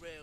real.